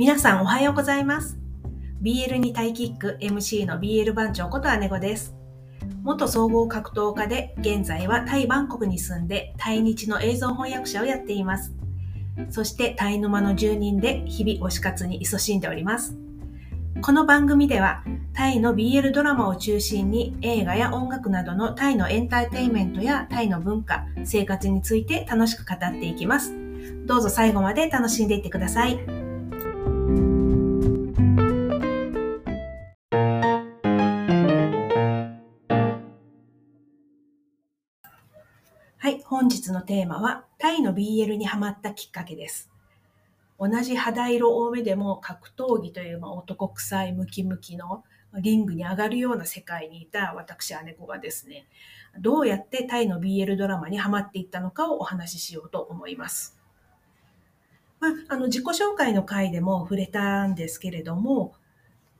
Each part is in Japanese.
皆さんおはようございます。BL にタイキック MC の BL 番長こと姉子です。元総合格闘家で現在はタイバンコクに住んでタイ日の映像翻訳者をやっています。そしてタイ沼の住人で日々推し活に勤しんでおります。この番組ではタイの BL ドラマを中心に映画や音楽などのタイのエンターテインメントやタイの文化、生活について楽しく語っていきます。どうぞ最後まで楽しんでいってください。はい、本日のテーマはタイの BL にハマったきっかけです。同じ肌色多めでも格闘技というまあ男臭いムキムキのリングに上がるような世界にいた私姉子がですね、どうやってタイの BL ドラマにハマっていったのかをお話ししようと思います。まあ、あの自己紹介の回でも触れたんですけれども、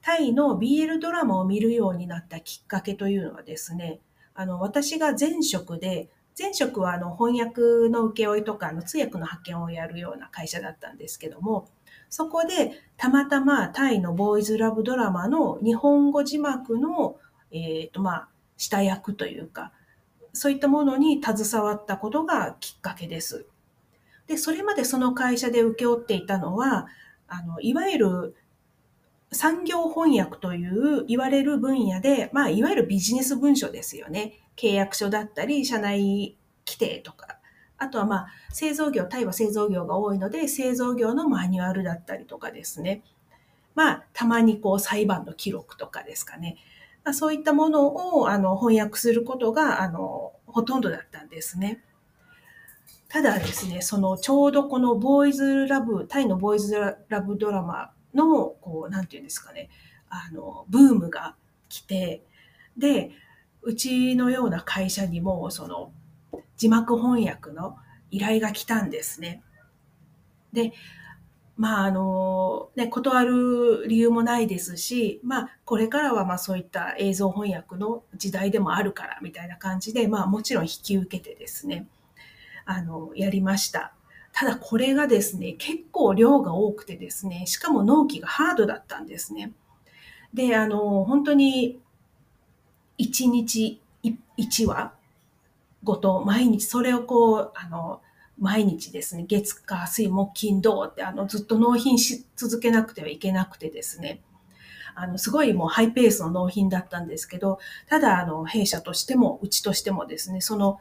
タイの BL ドラマを見るようになったきっかけというのはですね、あの私が前職で前職はあの翻訳の請負とかの通訳の派遣をやるような会社だったんですけども、そこでたまたまタイのボーイズラブドラマの日本語字幕の、えっ、とまあ、下役というか、そういったものに携わったことがきっかけです。で、それまでその会社で請け負っていたのは、あの、いわゆる産業翻訳という言われる分野で、まあ、いわゆるビジネス文書ですよね。契約書だったり、社内規定とか、あとはまあ、製造業、タイは製造業が多いので、製造業のマニュアルだったりとかですね。まあ、たまにこう、裁判の記録とかですかね。まあ、そういったものを、あの、翻訳することが、あの、ほとんどだったんですね。ただですね、その、ちょうどこのボーイズラブ、タイのボーイズラブドラマの、こう、なんていうんですかね、あの、ブームが来て、で、うちのような会社にも、その、字幕翻訳の依頼が来たんですね。で、まあ、あの、ね、断る理由もないですし、まあ、これからはまあそういった映像翻訳の時代でもあるから、みたいな感じで、まあもちろん引き受けてですね、あの、やりました。ただこれがですね、結構量が多くてですね、しかも納期がハードだったんですね。で、あの、本当に1日1話ごと毎日それをこう、あの、毎日ですね、月火水木金土ってあのずっと納品し続けなくてはいけなくてですね、あの、すごいもうハイペースの納品だったんですけど、ただあの、弊社としても、うちとしてもですね、その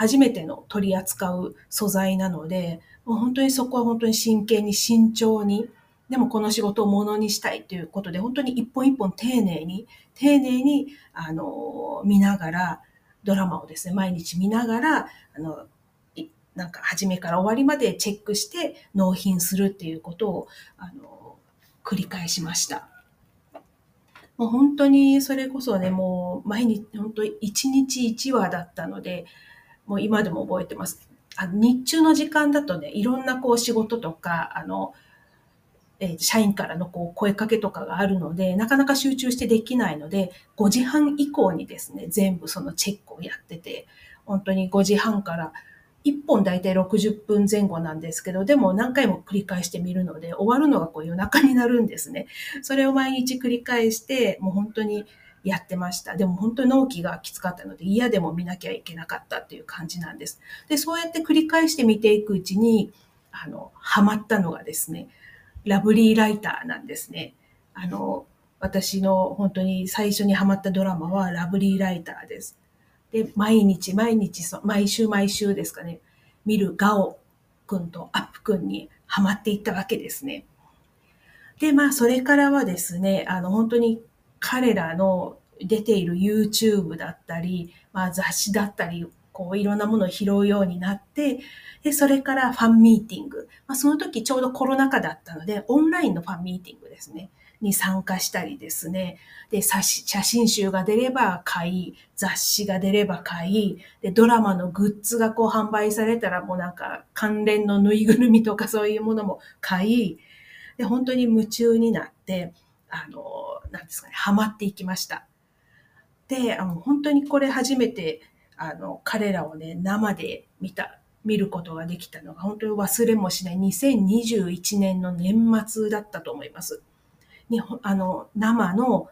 初めての取り扱う素材なので、もう本当にそこは本当に真剣に慎重に、でもこの仕事をものにしたいということで、本当に一本一本丁寧に、丁寧に、あの、見ながら、ドラマをですね、毎日見ながら、あの、なんか初めから終わりまでチェックして納品するっていうことを、あの、繰り返しました。もう本当にそれこそね、もう毎日、本当一日一話だったので、もう今でも覚えてます。あ日中の時間だとね、いろんなこう仕事とか、あの、え社員からのこう声かけとかがあるので、なかなか集中してできないので、5時半以降にですね、全部そのチェックをやってて、本当に5時半から1本大体60分前後なんですけど、でも何回も繰り返してみるので、終わるのがこう夜中になるんですね。それを毎日繰り返して、もう本当にやってました。でも本当に納期がきつかったので、嫌でも見なきゃいけなかったっていう感じなんです。で、そうやって繰り返して見ていくうちに、あの、ハマったのがですね、ラブリーライターなんですね。あの、私の本当に最初にハマったドラマはラブリーライターです。で、毎日毎日、毎週毎週ですかね、見るガオくんとアップくんにハマっていったわけですね。で、まあ、それからはですね、あの、本当に彼らの出ている YouTube だったり、まあ、雑誌だったり、こう、いろんなものを拾うようになって、で、それからファンミーティング。まあ、その時ちょうどコロナ禍だったので、オンラインのファンミーティングですね。に参加したりですね。で、写真集が出れば買い、雑誌が出れば買い、で、ドラマのグッズがこう販売されたらもうなんか関連のぬいぐるみとかそういうものも買い、で、本当に夢中になって、あの、なんですかね、ハマっていきました。で、あの本当にこれ初めて、あの、彼らをね、生で見た見ることができたのが本当に忘れもしない2021年の年末だったと思います。にあの生の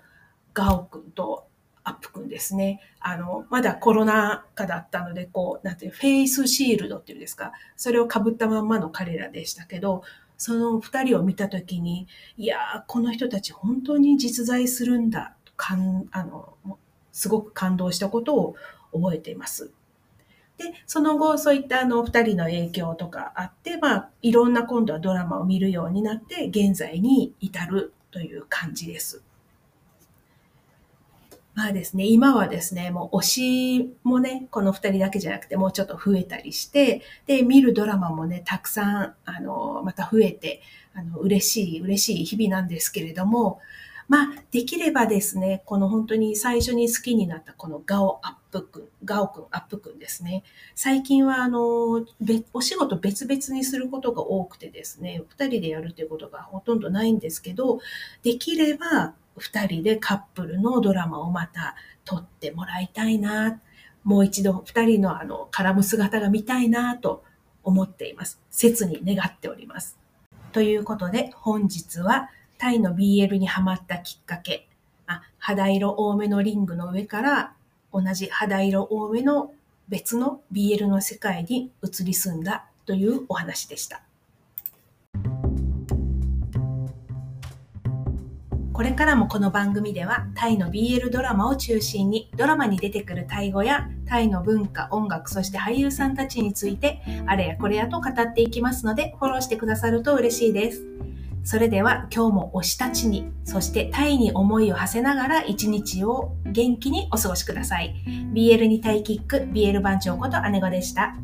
ガオ君とアップ君ですね。あの、まだコロナ禍だったので、こう、なんていう、フェイスシールドっていうんですか、それを被ったまんまの彼らでしたけど、その二人を見たときに、いやー、この人たち本当に実在するんだ、かん、あの、すごく感動したことを覚えています。で、その後、そういったあの、二人の影響とかあって、まあ、いろんな今度はドラマを見るようになって、現在に至るという感じです。まあですね、今はですね、もう推しもね、この二人だけじゃなくてもうちょっと増えたりして、で、見るドラマもね、たくさん、あの、また増えて、あの、嬉しい、嬉しい日々なんですけれども、まあ、できればですね、この本当に最初に好きになったこのガオアップくん、ガオくん、アップくんですね。最近はあの、お仕事別々にすることが多くてですね、二人でやるということがほとんどないんですけど、できれば二人でカップルのドラマをまた撮ってもらいたいな、もう一度二人のあの、絡む姿が見たいなと思っています。切に願っております。ということで、本日はタイの BL にハマったきっかけ、あ肌色多めのリングの上から同じ肌色多めの別の BL の世界に移り住んだというお話でした。これからもこの番組ではタイの BL ドラマを中心にドラマに出てくるタイ語やタイの文化、音楽、そして俳優さんたちについてあれやこれやと語っていきますのでフォローしてくださると嬉しいです。それでは今日も推したちに、そしてタイに思いを馳せながら一日を元気にお過ごしください。BL にタイキック、BL 番長こと姉子でした。